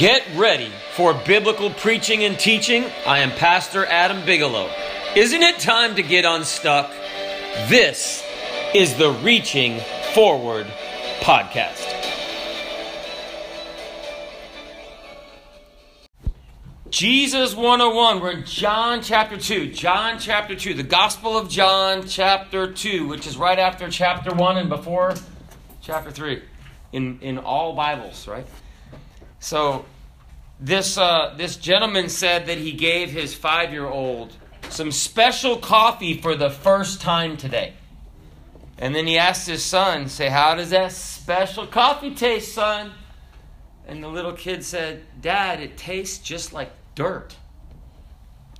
Get ready for biblical preaching and teaching. I am Pastor Adam Bigelow. Isn't it time to get unstuck? This is the Reaching Forward podcast. Jesus 101. We're in John chapter 2. John chapter 2. The Gospel of John chapter 2, which is right after chapter 1 and before chapter 3 in, in all Bibles, right? So this, uh, this gentleman said that he gave his five year old some special coffee for the first time today. And then he asked his son, say, How does that special coffee taste, son? And the little kid said, Dad, it tastes just like dirt.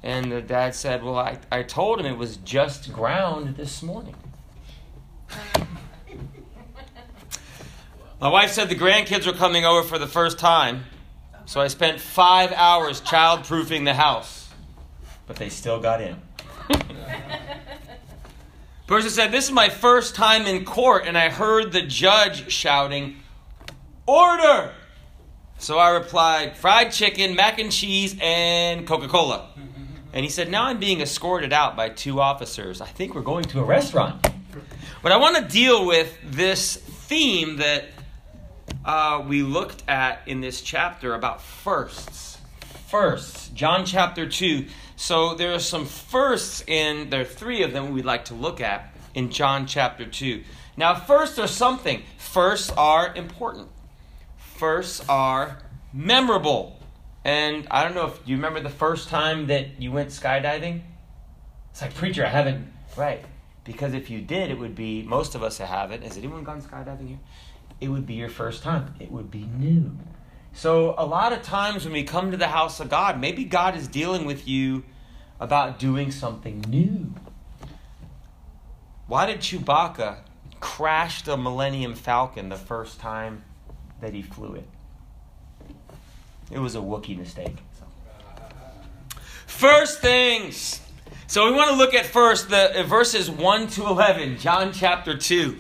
And the dad said, Well, I, I told him it was just ground this morning. My wife said the grandkids were coming over for the first time, so I spent five hours childproofing the house, but they still got in. Person said, This is my first time in court, and I heard the judge shouting, Order! So I replied, Fried chicken, mac and cheese, and Coca Cola. And he said, Now I'm being escorted out by two officers. I think we're going to a restaurant. But I want to deal with this theme that uh, we looked at in this chapter about firsts. Firsts. John chapter 2. So there are some firsts in, there are three of them we'd like to look at in John chapter 2. Now, firsts are something. Firsts are important. Firsts are memorable. And I don't know if you remember the first time that you went skydiving? It's like, preacher, I haven't. Right. Because if you did, it would be, most of us have it. Has anyone gone skydiving here? It would be your first time. It would be new. So, a lot of times when we come to the house of God, maybe God is dealing with you about doing something new. Why did Chewbacca crash the Millennium Falcon the first time that he flew it? It was a Wookiee mistake. So. First things. So we want to look at first the verses 1 to 11, John chapter 2.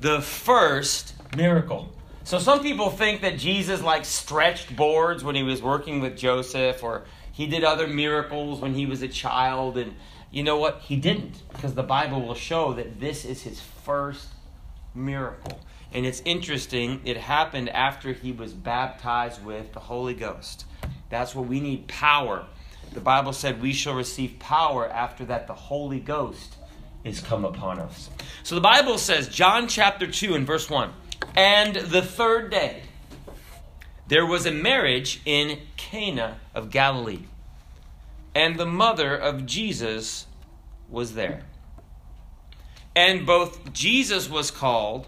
The first miracle. So some people think that Jesus like stretched boards when he was working with Joseph or he did other miracles when he was a child and you know what? He didn't because the Bible will show that this is his first miracle. And it's interesting, it happened after he was baptized with the Holy Ghost. That's what we need power. The Bible said we shall receive power after that the Holy Ghost is come upon us. So the Bible says, John chapter 2 and verse 1 and the third day, there was a marriage in Cana of Galilee, and the mother of Jesus was there. And both Jesus was called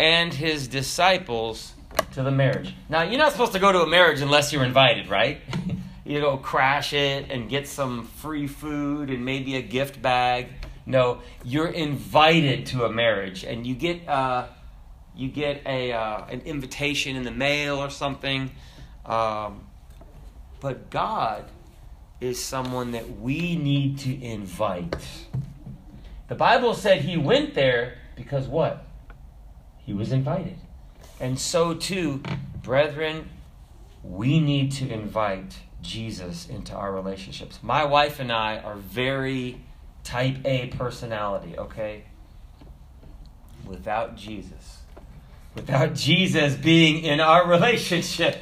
and his disciples to the marriage. Now, you're not supposed to go to a marriage unless you're invited, right? you go crash it and get some free food and maybe a gift bag. No, you're invited to a marriage, and you get uh, you get a uh, an invitation in the mail or something. Um, but God is someone that we need to invite. The Bible said he went there because what? He was invited. And so too, brethren, we need to invite Jesus into our relationships. My wife and I are very type A personality, okay? Without Jesus, without Jesus being in our relationship.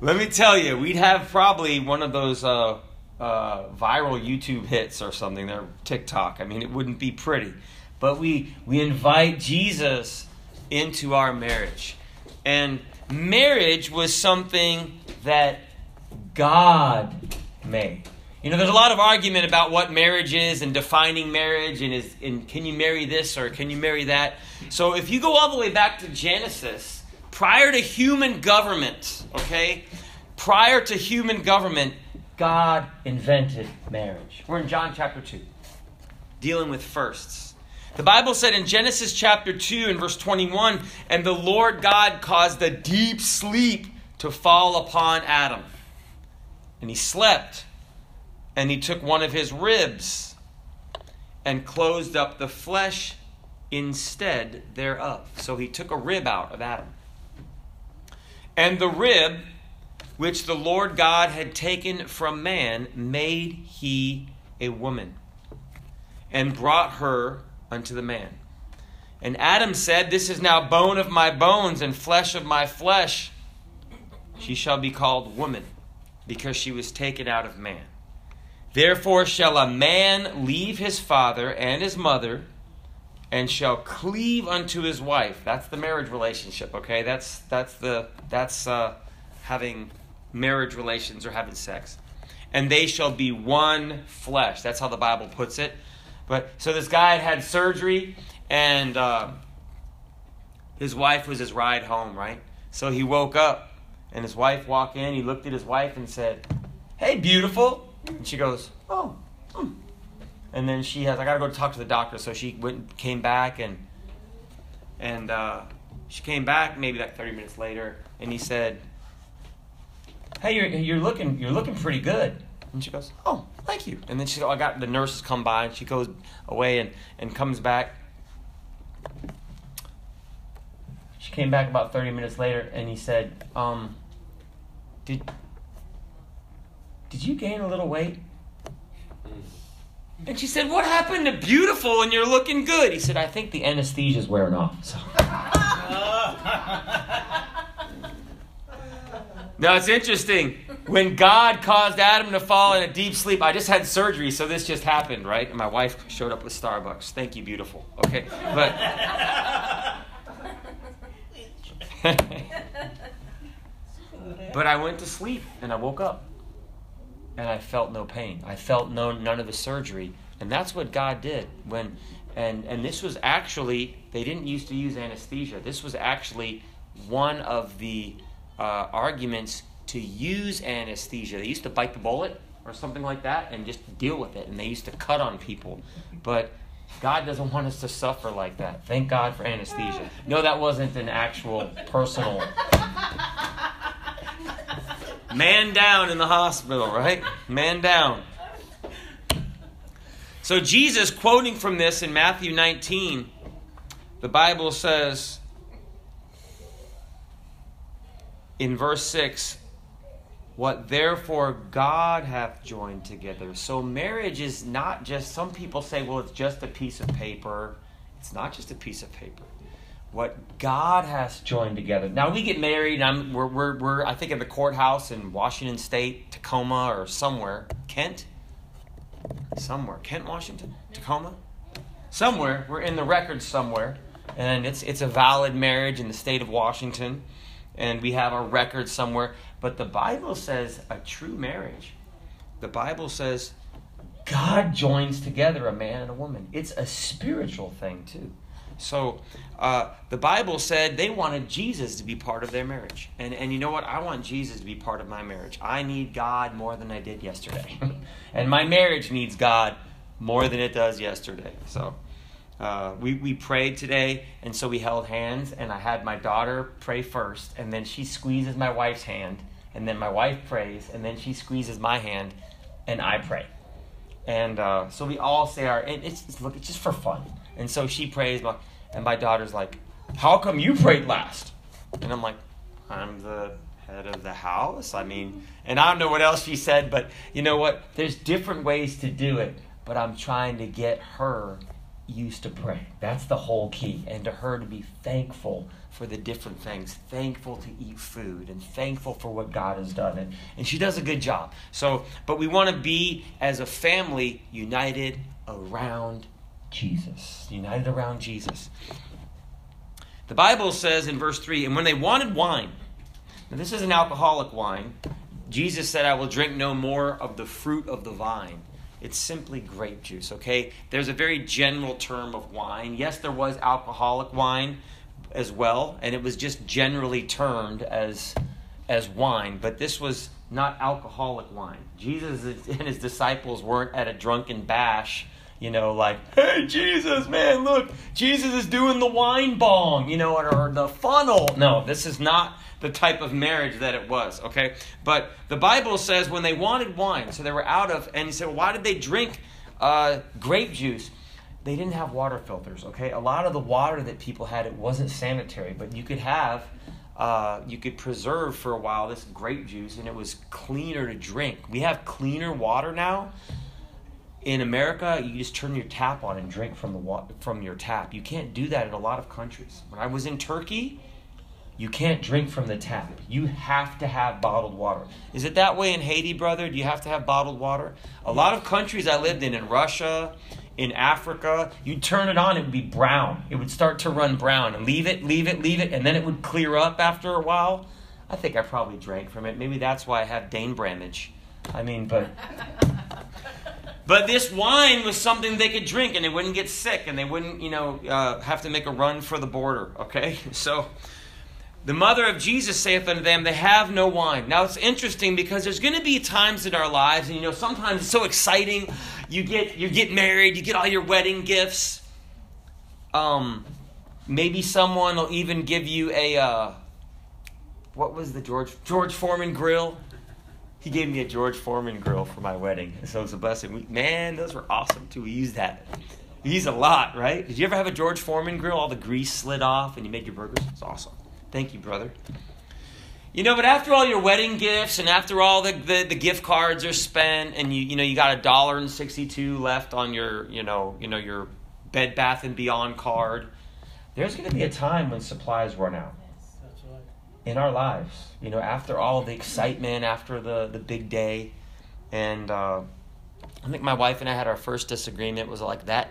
Let me tell you, we'd have probably one of those uh, uh, viral YouTube hits or something, there TikTok. I mean, it wouldn't be pretty. But we, we invite Jesus into our marriage. And marriage was something that God made. You know, there's a lot of argument about what marriage is and defining marriage and is and can you marry this or can you marry that. So if you go all the way back to Genesis, prior to human government, okay? Prior to human government, God invented marriage. We're in John chapter 2, dealing with firsts. The Bible said in Genesis chapter 2 and verse 21, and the Lord God caused a deep sleep to fall upon Adam. And he slept and he took one of his ribs and closed up the flesh instead thereof. So he took a rib out of Adam. And the rib which the Lord God had taken from man, made he a woman, and brought her unto the man. And Adam said, This is now bone of my bones and flesh of my flesh. She shall be called woman, because she was taken out of man. Therefore shall a man leave his father and his mother, and shall cleave unto his wife. That's the marriage relationship, okay? That's that's the that's uh, having marriage relations or having sex. And they shall be one flesh. That's how the Bible puts it. But so this guy had had surgery, and uh, his wife was his ride home, right? So he woke up, and his wife walked in. He looked at his wife and said, "Hey, beautiful." And she goes, "Oh." Hmm. And then she has, I gotta go talk to the doctor. So she went, came back, and and uh, she came back maybe like 30 minutes later, and he said, "Hey, you're you're looking you're looking pretty good." And she goes, "Oh, thank you." And then she, oh, I got the nurses come by, and she goes away and and comes back. She came back about 30 minutes later, and he said, um, "Did did you gain a little weight?" And she said, What happened to beautiful and you're looking good? He said, I think the anesthesia's wearing off. So. now it's interesting. When God caused Adam to fall in a deep sleep, I just had surgery, so this just happened, right? And my wife showed up with Starbucks. Thank you, beautiful. Okay. But But I went to sleep and I woke up and I felt no pain. I felt no none of the surgery, and that's what God did when. And and this was actually they didn't used to use anesthesia. This was actually one of the uh, arguments to use anesthesia. They used to bite the bullet or something like that and just deal with it, and they used to cut on people, but. God doesn't want us to suffer like that. Thank God for anesthesia. No, that wasn't an actual personal Man down in the hospital, right? Man down. So, Jesus, quoting from this in Matthew 19, the Bible says in verse 6, What therefore God hath joined together. So, marriage is not just, some people say, well, it's just a piece of paper. It's not just a piece of paper what God has joined together. Now we get married. I'm we're, we're, we're I think in the courthouse in Washington State, Tacoma, or somewhere, Kent, somewhere, Kent, Washington, Tacoma, somewhere. We're in the records somewhere, and it's it's a valid marriage in the state of Washington, and we have our records somewhere. But the Bible says a true marriage. The Bible says God joins together a man and a woman. It's a spiritual thing too. So uh, the Bible said they wanted Jesus to be part of their marriage. And, and you know what? I want Jesus to be part of my marriage. I need God more than I did yesterday. and my marriage needs God more than it does yesterday. So uh, we, we prayed today, and so we held hands, and I had my daughter pray first, and then she squeezes my wife's hand, and then my wife prays, and then she squeezes my hand, and I pray. And uh, so we all say our, it's, it's, look, it's just for fun. And so she prays, and my daughter's like, How come you prayed last? And I'm like, I'm the head of the house. I mean, and I don't know what else she said, but you know what? There's different ways to do it, but I'm trying to get her used to pray. That's the whole key. And to her to be thankful for the different things, thankful to eat food, and thankful for what God has done. And, and she does a good job. So, but we want to be, as a family, united around Jesus, united around Jesus. The Bible says in verse 3 and when they wanted wine, now this is an alcoholic wine, Jesus said, I will drink no more of the fruit of the vine. It's simply grape juice, okay? There's a very general term of wine. Yes, there was alcoholic wine as well, and it was just generally termed as, as wine, but this was not alcoholic wine. Jesus and his disciples weren't at a drunken bash you know, like, hey, Jesus, man, look, Jesus is doing the wine bong, you know, or, or, the funnel. No, this is not the type of marriage that it was, okay? But the Bible says when they wanted wine, so they were out of, and he said, why did they drink uh, grape juice? They didn't have water filters, okay? A lot of the water that people had, it wasn't sanitary, but you could have uh, you could preserve for a while this grape juice, and it was cleaner to drink. We have cleaner water now. In America, you just turn your tap on and drink from the wa- from your tap. You can't do that in a lot of countries. When I was in Turkey, you can't drink from the tap. You have to have bottled water. Is it that way in Haiti, brother? Do you have to have bottled water? A lot of countries I lived in, in Russia, in Africa, you'd turn it on, it would be brown. It would start to run brown and leave it, leave it, leave it, and then it would clear up after a while. I think I probably drank from it. Maybe that's why I have Dane Bramage. I mean, but. But this wine was something they could drink and they wouldn't get sick and they wouldn't, you know, uh, have to make a run for the border, okay? So the mother of Jesus saith unto them, They have no wine. Now it's interesting because there's going to be times in our lives, and you know, sometimes it's so exciting. You get you get married, you get all your wedding gifts. Um, maybe someone will even give you a uh, what was the George George Foreman grill? He gave me a George Foreman grill for my wedding, so it's a blessing. We, man, those were awesome too. We used that. We used a lot, right? Did you ever have a George Foreman grill? All the grease slid off, and you made your burgers. It's awesome. Thank you, brother. You know, but after all your wedding gifts and after all the, the, the, gift cards are spent and you you know you got a dollar and sixty two left on your you know you know your Bed Bath and Beyond card, there's going to be a time when supplies run out in our lives. You know, after all the excitement, after the the big day, and uh, I think my wife and I had our first disagreement. It was like that.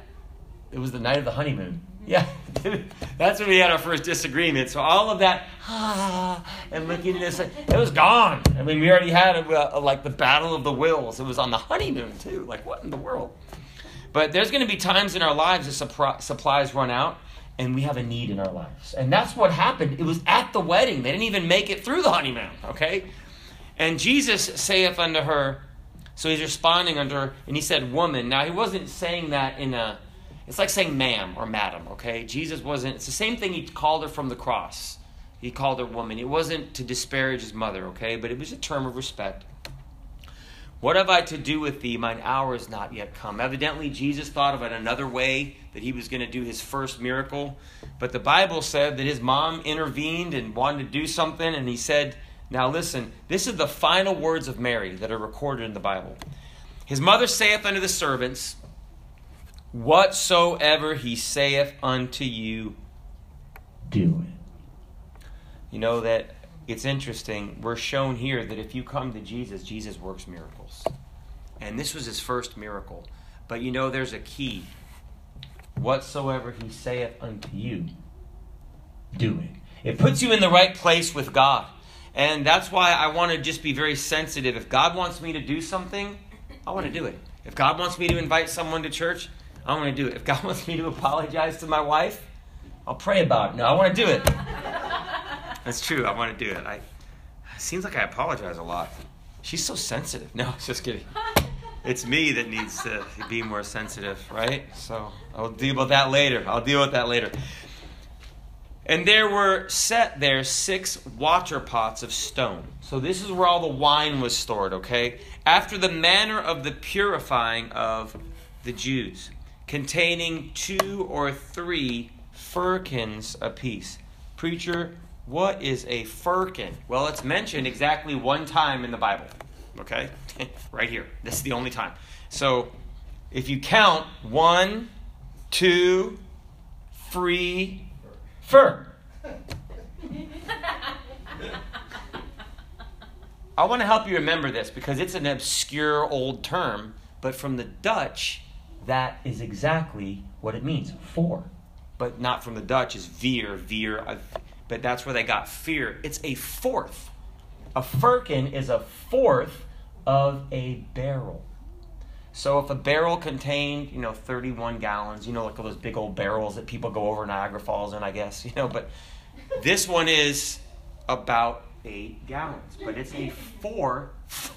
It was the night of the honeymoon. Yeah, that's when we had our first disagreement. So all of that, ah, and looking at this, it was gone. I mean, we already had a, a, like the battle of the wills. It was on the honeymoon too. Like what in the world? But there's going to be times in our lives that supplies run out, and we have a need in our lives. And that's what happened. It was at the wedding. They didn't even make it through the honeymoon. Okay, and Jesus saith unto her. So he's responding unto her, and he said, "Woman." Now he wasn't saying that in a it's like saying ma'am or madam, okay? Jesus wasn't, it's the same thing he called her from the cross. He called her woman. It wasn't to disparage his mother, okay? But it was a term of respect. What have I to do with thee? Mine hour is not yet come. Evidently, Jesus thought of it another way that he was going to do his first miracle. But the Bible said that his mom intervened and wanted to do something, and he said, Now listen, this is the final words of Mary that are recorded in the Bible. His mother saith unto the servants, Whatsoever he saith unto you, do it. You know that it's interesting. We're shown here that if you come to Jesus, Jesus works miracles. And this was his first miracle. But you know, there's a key. Whatsoever he saith unto you, do it. It puts you in the right place with God. And that's why I want to just be very sensitive. If God wants me to do something, I want to do it. If God wants me to invite someone to church, I want to do it. If God wants me to apologize to my wife, I'll pray about it. No, I want to do it. That's true. I want to do it. I. It seems like I apologize a lot. She's so sensitive. No, just kidding. It's me that needs to be more sensitive, right? So I'll deal with that later. I'll deal with that later. And there were set there six water pots of stone. So this is where all the wine was stored, okay? After the manner of the purifying of the Jews containing two or three firkins apiece. Preacher, what is a firkin? Well, it's mentioned exactly one time in the Bible. Okay? right here. This is the only time. So if you count one, two, three, fir. I want to help you remember this because it's an obscure old term, but from the Dutch, that is exactly what it means. Four. But not from the Dutch it's veer, veer, uh, but that's where they got fear. It's a fourth. A firkin is a fourth of a barrel. So if a barrel contained, you know, 31 gallons, you know, like those big old barrels that people go over Niagara Falls in, I guess, you know, but this one is about eight gallons, but it's a fourth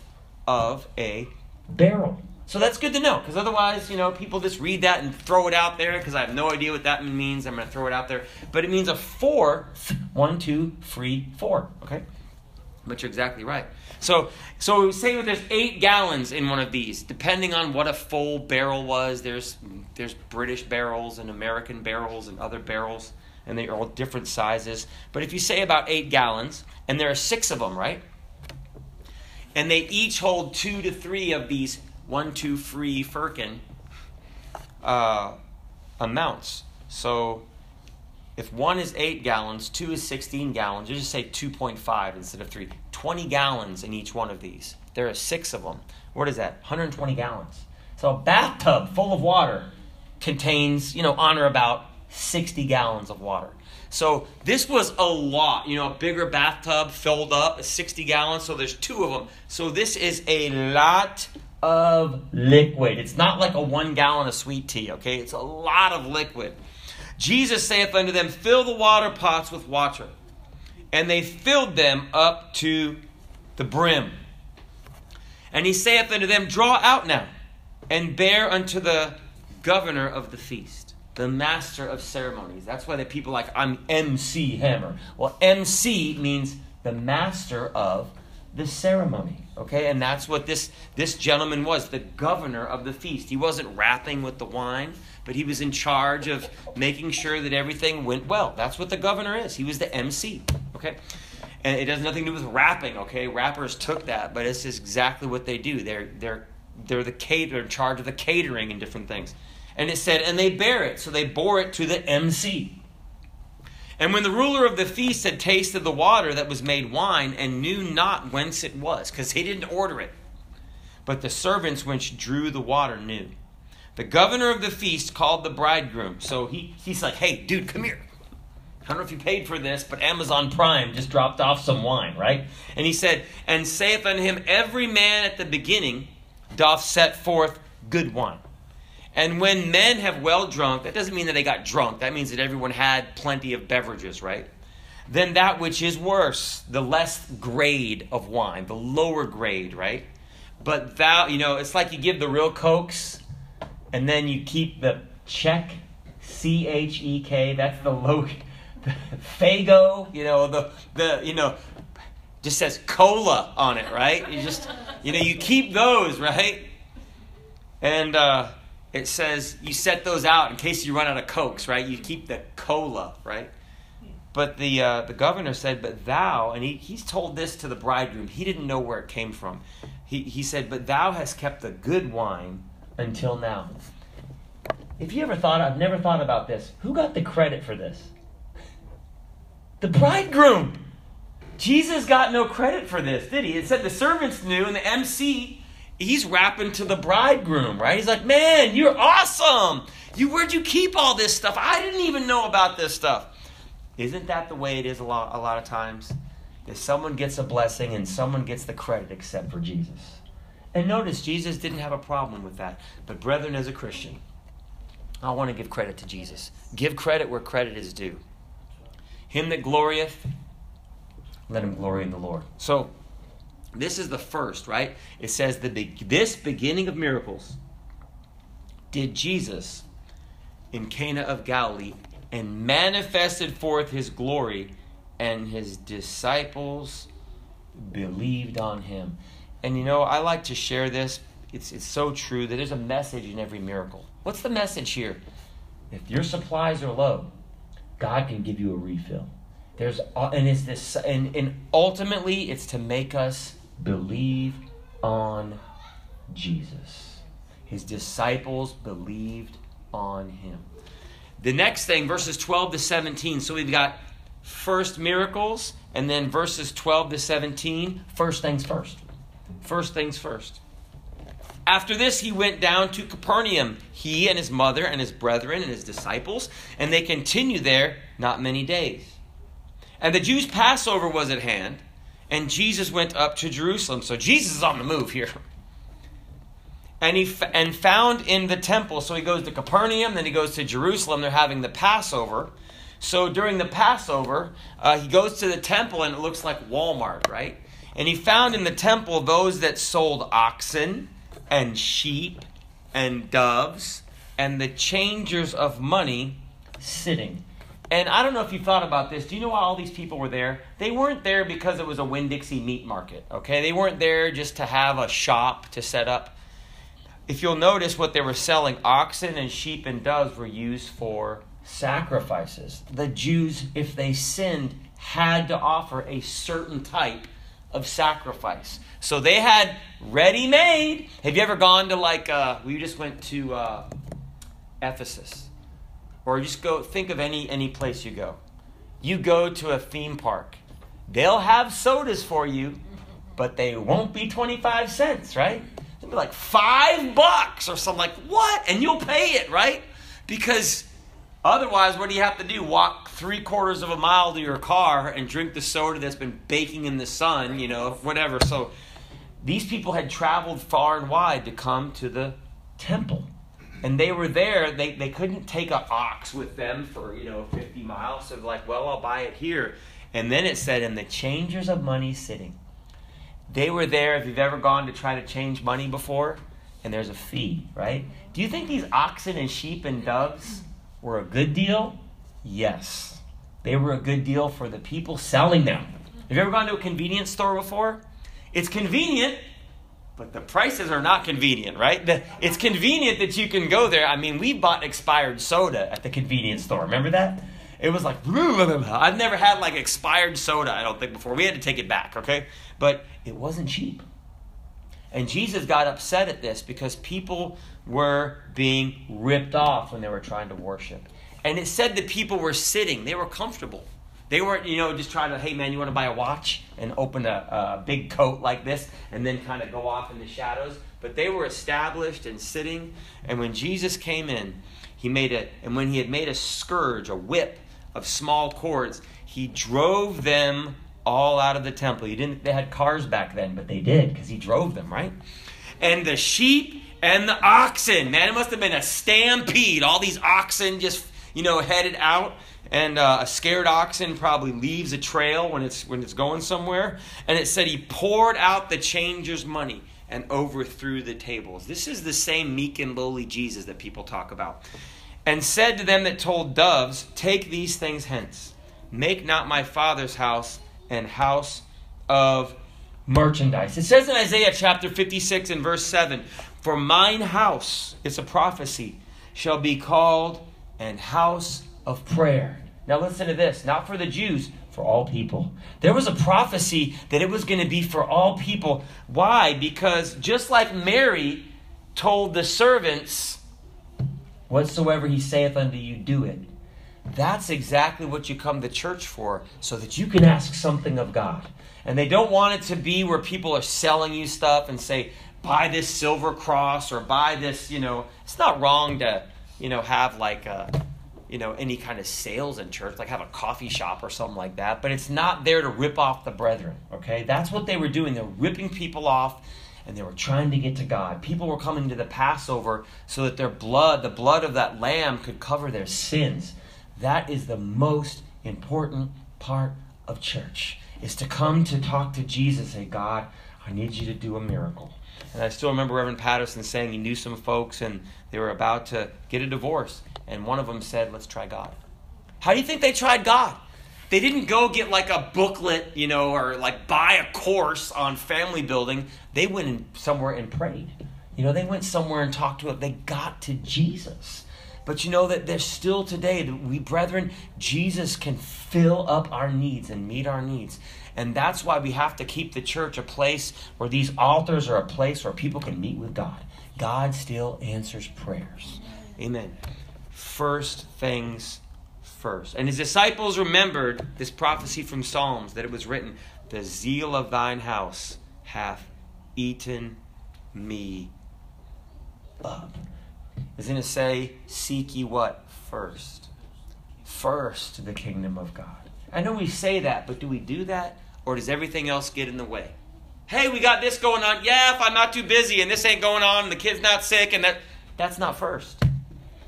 of a barrel. So that's good to know because otherwise, you know, people just read that and throw it out there because I have no idea what that means. I'm going to throw it out there. But it means a four, one, two, three, four. Okay? But you're exactly right. So, so say there's eight gallons in one of these, depending on what a full barrel was. There's there's British barrels and American barrels and other barrels. and they're all different sizes. But if you say about eight gallons, and there are six of them, right? And they each hold two to three of these one, two, three firkin uh, amounts. So if one is 8 gallons, two is 16 gallons, you just say 2.5 instead of 3. 20 gallons in each one of these. There are six of them. What is that? 120 gallons. So a bathtub full of water contains, you know, on or about 60 gallons of water. So this was a lot, you know, a bigger bathtub filled up, 60 gallons, so there's two of them. So this is a lot of liquid. It's not like a one gallon of sweet tea, okay? It's a lot of liquid. Jesus saith unto them, Fill the water pots with water. And they filled them up to the brim. And he saith unto them, Draw out now, and bear unto the governor of the feast, the master of ceremonies. That's why the people like, I'm MC Hammer. Well, MC means the master of the ceremony. Okay, and that's what this this gentleman was, the governor of the feast. He wasn't rapping with the wine, but he was in charge of making sure that everything went well. That's what the governor is. He was the MC. Okay, and it has nothing to do with rapping. Okay, rappers took that, but it's exactly what they do. They're they're they're the cater in charge of the catering and different things. And it said, and they bear it, so they bore it to the MC. And when the ruler of the feast had tasted the water that was made wine and knew not whence it was, because he didn't order it, but the servants which drew the water knew. The governor of the feast called the bridegroom. So he, he's like, hey, dude, come here. I don't know if you paid for this, but Amazon Prime just dropped off some wine, right? And he said, And saith unto him, Every man at the beginning doth set forth good wine. And when men have well drunk, that doesn't mean that they got drunk. That means that everyone had plenty of beverages, right? Then that which is worse, the less grade of wine, the lower grade, right? But thou, you know, it's like you give the real cokes and then you keep the check, C H E K, that's the low, the Faygo, you know, the, the, you know, just says cola on it, right? You just, you know, you keep those, right? And, uh, it says you set those out in case you run out of cokes, right? You keep the cola, right? But the uh, the governor said, "But thou," and he, he's told this to the bridegroom. He didn't know where it came from. He he said, "But thou hast kept the good wine until now." If you ever thought, I've never thought about this. Who got the credit for this? The bridegroom. Jesus got no credit for this, did he? It said the servants knew, and the MC he's rapping to the bridegroom, right? He's like, "Man, you're awesome. You where'd you keep all this stuff? I didn't even know about this stuff." Isn't that the way it is a lot a lot of times? If someone gets a blessing and someone gets the credit except for Jesus. And notice Jesus didn't have a problem with that. But brethren, as a Christian, I want to give credit to Jesus. Give credit where credit is due. Him that glorieth, let him glory in the Lord. So this is the first, right? It says the this beginning of miracles did Jesus in Cana of Galilee and manifested forth his glory, and his disciples believed on him. And you know, I like to share this. It's, it's so true that there's a message in every miracle. What's the message here? If your supplies are low, God can give you a refill. There's and it's this and, and ultimately it's to make us believe on Jesus. His disciples believed on him. The next thing, verses 12 to 17. So we've got first miracles, and then verses 12 to 17. First things first. First things first. After this, he went down to Capernaum, he and his mother and his brethren and his disciples, and they continued there not many days. And the Jews' Passover was at hand and Jesus went up to Jerusalem. So Jesus is on the move here. And he f- and found in the temple. So he goes to Capernaum, then he goes to Jerusalem. They're having the Passover. So during the Passover, uh, he goes to the temple, and it looks like Walmart, right? And he found in the temple those that sold oxen and sheep and doves and the changers of money sitting. And I don't know if you thought about this. Do you know why all these people were there? They weren't there because it was a Winn Dixie meat market, okay? They weren't there just to have a shop to set up. If you'll notice what they were selling, oxen and sheep and doves were used for sacrifices. The Jews, if they sinned, had to offer a certain type of sacrifice. So they had ready made. Have you ever gone to like, uh, we just went to uh, Ephesus? Or just go, think of any, any place you go. You go to a theme park. They'll have sodas for you, but they won't be 25 cents, right? They'll be like five bucks or something like, what? And you'll pay it, right? Because Otherwise, what do you have to do? Walk three quarters of a mile to your car and drink the soda that's been baking in the sun, you know, whatever. So these people had traveled far and wide to come to the temple. And they were there, they, they couldn't take an ox with them for, you know, 50 miles. So like, well, I'll buy it here. And then it said, and the changers of money sitting. They were there, if you've ever gone to try to change money before, and there's a fee, right? Do you think these oxen and sheep and doves were a good deal? Yes. They were a good deal for the people selling them. Have you ever gone to a convenience store before? It's convenient, but the prices are not convenient, right? The, it's convenient that you can go there. I mean, we bought expired soda at the convenience store. Remember that? It was like, I've never had like expired soda, I don't think, before. We had to take it back, okay? But it wasn't cheap. And Jesus got upset at this because people were being ripped off when they were trying to worship. And it said that people were sitting, they were comfortable. They weren't, you know, just trying to, hey man, you want to buy a watch and open a, a big coat like this and then kind of go off in the shadows. But they were established and sitting. And when Jesus came in, he made it, and when he had made a scourge, a whip of small cords, he drove them all out of the temple. You didn't they had cars back then, but they did because he drove them, right? And the sheep and the oxen, man, it must have been a stampede. All these oxen just, you know, headed out. And uh, a scared oxen probably leaves a trail when it's when it's going somewhere. And it said he poured out the changers' money and overthrew the tables. This is the same meek and lowly Jesus that people talk about. And said to them that told doves, Take these things hence. Make not my father's house and house of merchandise. It says in Isaiah chapter 56 and verse 7 For mine house, it's a prophecy, shall be called an house of prayer. Now listen to this, not for the Jews, for all people. There was a prophecy that it was going to be for all people. Why? Because just like Mary told the servants, Whatsoever he saith unto you, do it. That's exactly what you come to church for, so that you can ask something of God. And they don't want it to be where people are selling you stuff and say, buy this silver cross or buy this, you know. It's not wrong to, you know, have like a, you know, any kind of sales in church, like have a coffee shop or something like that. But it's not there to rip off the brethren, okay? That's what they were doing. They're ripping people off and they were trying to get to God. People were coming to the Passover so that their blood, the blood of that lamb, could cover their sins. That is the most important part of church, is to come to talk to Jesus, say, God, I need you to do a miracle. And I still remember Reverend Patterson saying he knew some folks and they were about to get a divorce. And one of them said, Let's try God. How do you think they tried God? They didn't go get like a booklet, you know, or like buy a course on family building. They went in somewhere and prayed. You know, they went somewhere and talked to him. They got to Jesus. But you know that there's still today, that we brethren, Jesus can fill up our needs and meet our needs. And that's why we have to keep the church a place where these altars are a place where people can meet with God. God still answers prayers. Amen. First things first. And his disciples remembered this prophecy from Psalms that it was written, The zeal of thine house hath eaten me up is going to say, Seek ye what? First. First, the kingdom of God. I know we say that, but do we do that? Or does everything else get in the way? Hey, we got this going on. Yeah, if I'm not too busy and this ain't going on and the kid's not sick and that that's not first.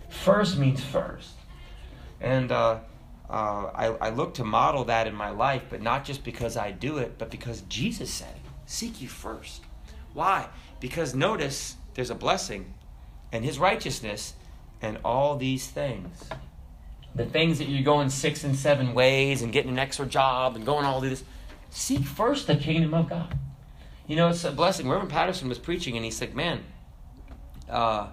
First means first. And uh, uh, I, I look to model that in my life, but not just because I do it, but because Jesus said, Seek you first. Why? Because notice there's a blessing and his righteousness and all these things. The things that you're going six and seven ways and getting an extra job and going all this. Seek first the kingdom of God. You know, it's a blessing. Reverend Patterson was preaching and he said, Man, uh,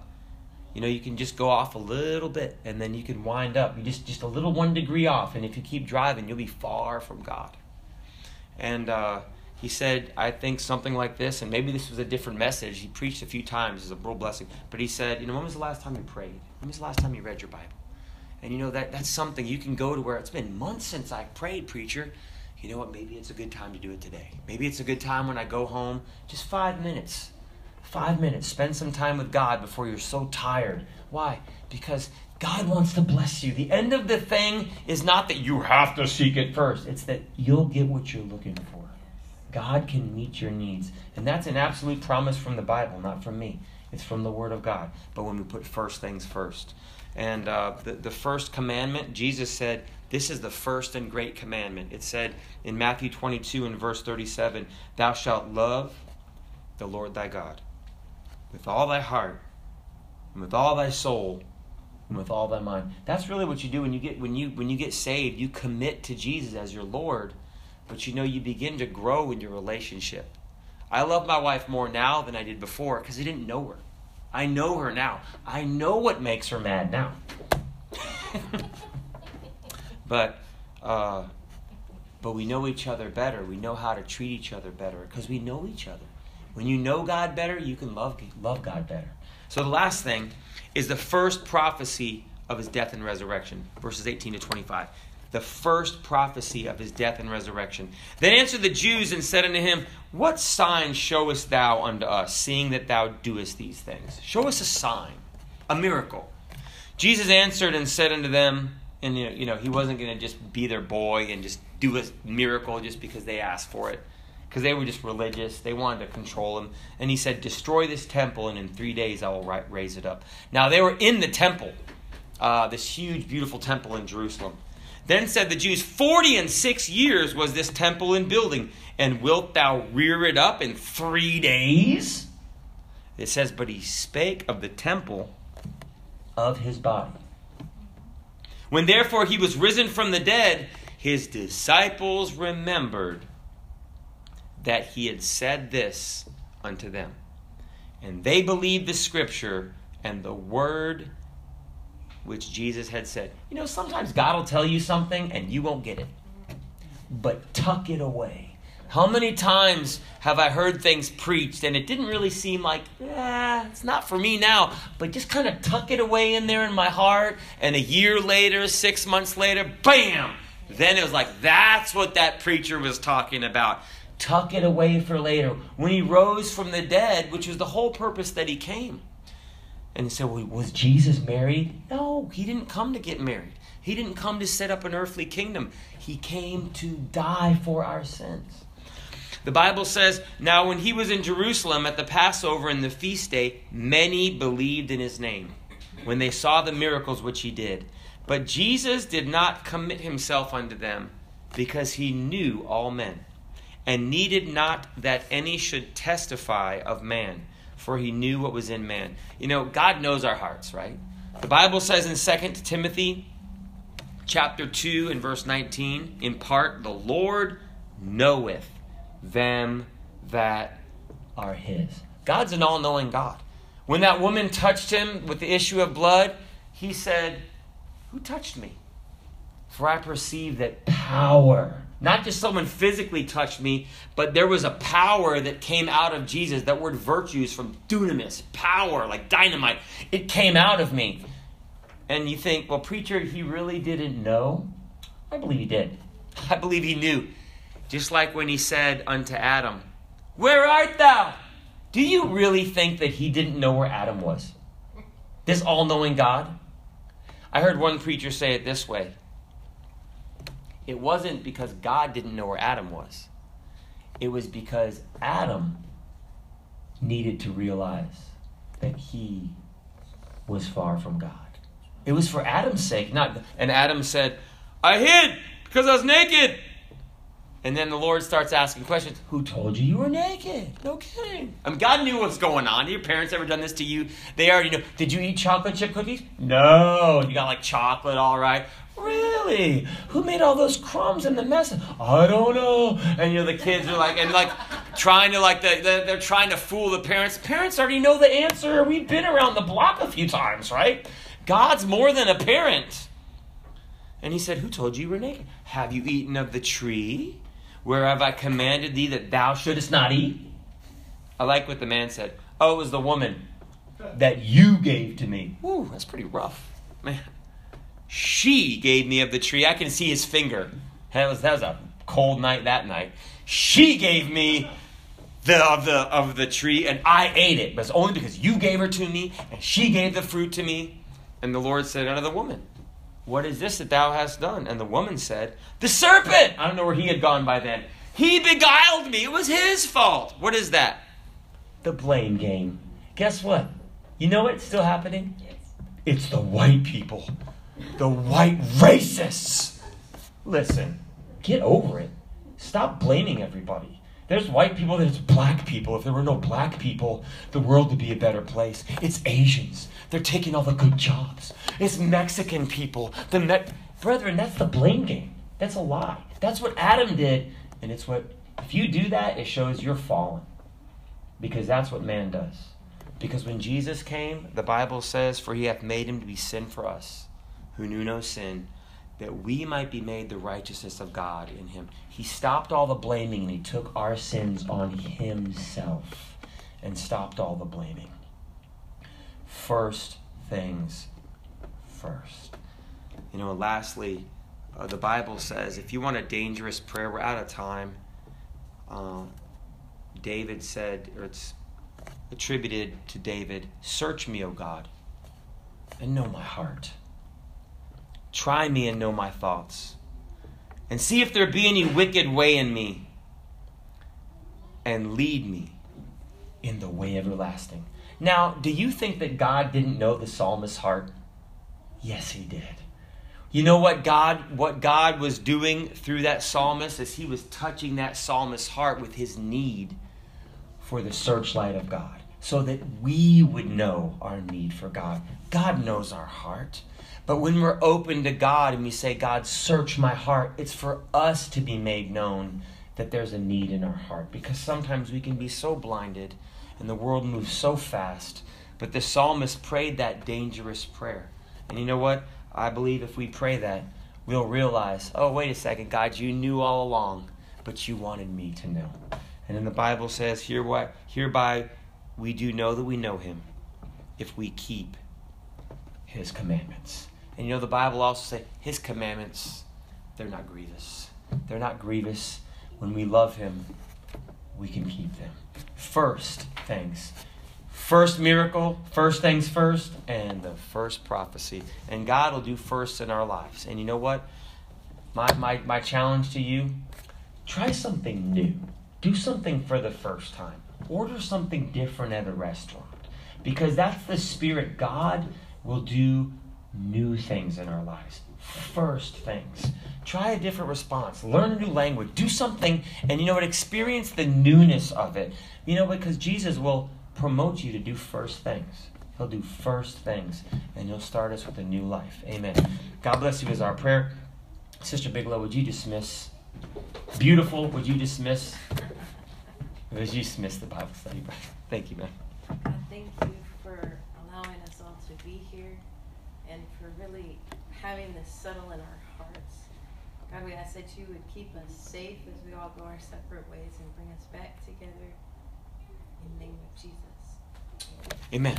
you know, you can just go off a little bit and then you can wind up. You just just a little one degree off, and if you keep driving, you'll be far from God. And uh, he said, I think something like this, and maybe this was a different message. He preached a few times as a real blessing, but he said, you know, when was the last time you prayed? When was the last time you read your Bible? And you know that that's something you can go to where it's been months since I prayed, preacher. You know what? Maybe it's a good time to do it today. Maybe it's a good time when I go home, just five minutes Five minutes. Spend some time with God before you're so tired. Why? Because God wants to bless you. The end of the thing is not that you have to seek it first, it's that you'll get what you're looking for. God can meet your needs. And that's an absolute promise from the Bible, not from me. It's from the Word of God. But when we put first things first. And uh, the, the first commandment, Jesus said, This is the first and great commandment. It said in Matthew 22 and verse 37 Thou shalt love the Lord thy God with all thy heart, and with all thy soul, and with all thy mind. That's really what you do when you get when you when you get saved. You commit to Jesus as your Lord, but you know you begin to grow in your relationship. I love my wife more now than I did before because I didn't know her. I know her now. I know what makes her mad now. but uh, but we know each other better. We know how to treat each other better because we know each other. When you know God better, you can love, love God better. So the last thing is the first prophecy of his death and resurrection, verses 18 to 25. The first prophecy of his death and resurrection. Then answered the Jews and said unto him, What sign showest thou unto us, seeing that thou doest these things? Show us a sign, a miracle. Jesus answered and said unto them, and you know, he wasn't going to just be their boy and just do a miracle just because they asked for it because they were just religious. They wanted to control him. And he said, Destroy this temple, and in three days I will raise it up. Now they were in the temple, uh, this huge, beautiful temple in Jerusalem. Then said the Jews, Forty and six years was this temple in building, and wilt thou rear it up in three days? It says, But he spake of the temple of his body. When therefore he was risen from the dead, his disciples remembered that he had said this unto them. And they believed the scripture and the word which Jesus had said. You know, sometimes God will tell you something and you won't get it, but tuck it away. How many times have I heard things preached and it didn't really seem like, yeah, it's not for me now, but just kind of tuck it away in there in my heart, and a year later, six months later, bam! Then it was like, that's what that preacher was talking about tuck it away for later. When he rose from the dead, which was the whole purpose that he came. And he said, well, Was Jesus married? No, he didn't come to get married. He didn't come to set up an earthly kingdom. He came to die for our sins. The Bible says, Now when he was in Jerusalem at the Passover and the feast day, many believed in his name when they saw the miracles which he did. But Jesus did not commit himself unto them because he knew all men and needed not that any should testify of man, for he knew what was in man. You know, God knows our hearts, right? The Bible says in 2 Timothy chapter 2 and verse 19, in part, the Lord knoweth them that are his. God's an all knowing God. When that woman touched him with the issue of blood, he said, Who touched me? For I perceive that power not just someone physically touched me, but there was a power that came out of Jesus. That word virtues from dunamis, power, like dynamite. It came out of me. And you think, well, preacher, he really didn't know? I believe he did. I believe he knew. Just like when he said unto Adam, Where art thou? Do you really think that he didn't know where Adam was? This all knowing God? I heard one preacher say it this way it wasn't because God didn't know where Adam was. It was because Adam needed to realize that he was far from God. It was for Adam's sake, not and Adam said, "I hid because I was naked." And then the Lord starts asking questions. Who told you you were naked? No kidding. I mean, God knew what's going on. Your parents ever done this to you? They already know. Did you eat chocolate chip cookies? No. You got like chocolate, all right. Really? Who made all those crumbs in the mess? I don't know. And you know the kids are like, and like, trying to like the, the, they're trying to fool the parents. Parents already know the answer. We've been around the block a few times, right? God's more than a parent. And he said, Who told you you were naked? Have you eaten of the tree where have I commanded thee that thou shouldest not eat? I like what the man said. Oh, it was the woman that you gave to me. Ooh, that's pretty rough. Man. She gave me of the tree. I can see his finger. That was, that was a cold night that night. She gave me the of the of the tree, and I ate it. But it's only because you gave her to me, and she gave the fruit to me. And the Lord said unto the woman, What is this that thou hast done? And the woman said, The serpent! I don't know where he had gone by then. He beguiled me. It was his fault. What is that? The blame game. Guess what? You know what's still happening? Yes. It's the white people. The white racists. Listen, get over it. Stop blaming everybody. There's white people, there's black people. If there were no black people, the world would be a better place. It's Asians. They're taking all the good jobs. It's Mexican people. The Me- Brethren, that's the blame game. That's a lie. That's what Adam did. And it's what, if you do that, it shows you're fallen. Because that's what man does. Because when Jesus came, the Bible says, For he hath made him to be sin for us, who knew no sin, that we might be made the righteousness of God in him. He stopped all the blaming and he took our sins on himself and stopped all the blaming. First things first. You know, lastly, uh, the Bible says if you want a dangerous prayer, we're out of time. Uh, David said, or it's attributed to David, Search me, O God, and know my heart. Try me and know my thoughts. And see if there be any wicked way in me. And lead me in the way everlasting. Now, do you think that God didn't know the psalmist's heart? Yes, he did. You know what God what God was doing through that psalmist as he was touching that psalmist's heart with his need for the searchlight of God so that we would know our need for God. God knows our heart. But when we're open to God and we say, God, search my heart, it's for us to be made known that there's a need in our heart. Because sometimes we can be so blinded and the world moves so fast. But the psalmist prayed that dangerous prayer. And you know what? I believe if we pray that, we'll realize, oh, wait a second, God, you knew all along, but you wanted me to know. And then the Bible says, Here what hereby we do know that we know him if we keep his commandments. And you know, the Bible also says his commandments, they're not grievous. They're not grievous. When we love him, we can keep them. First things. First miracle, first things first, and the first prophecy. And God will do first in our lives. And you know what? My, my, my challenge to you try something new. Do something for the first time. Order something different at a restaurant. Because that's the spirit God will do new things in our lives. First things. Try a different response. Learn a new language. Do something, and you know what? Experience the newness of it. You know, because Jesus will promote you to do first things. He'll do first things, and he'll start us with a new life. Amen. God bless you is our prayer. Sister Bigelow, would you dismiss? Beautiful, would you dismiss? Would you dismiss the Bible study? Thank you, man. Thank you for allowing us all to be here and for really having this settle in our hearts. God, we ask that you would keep us safe as we all go our separate ways and bring us back together in the name of Jesus. Amen.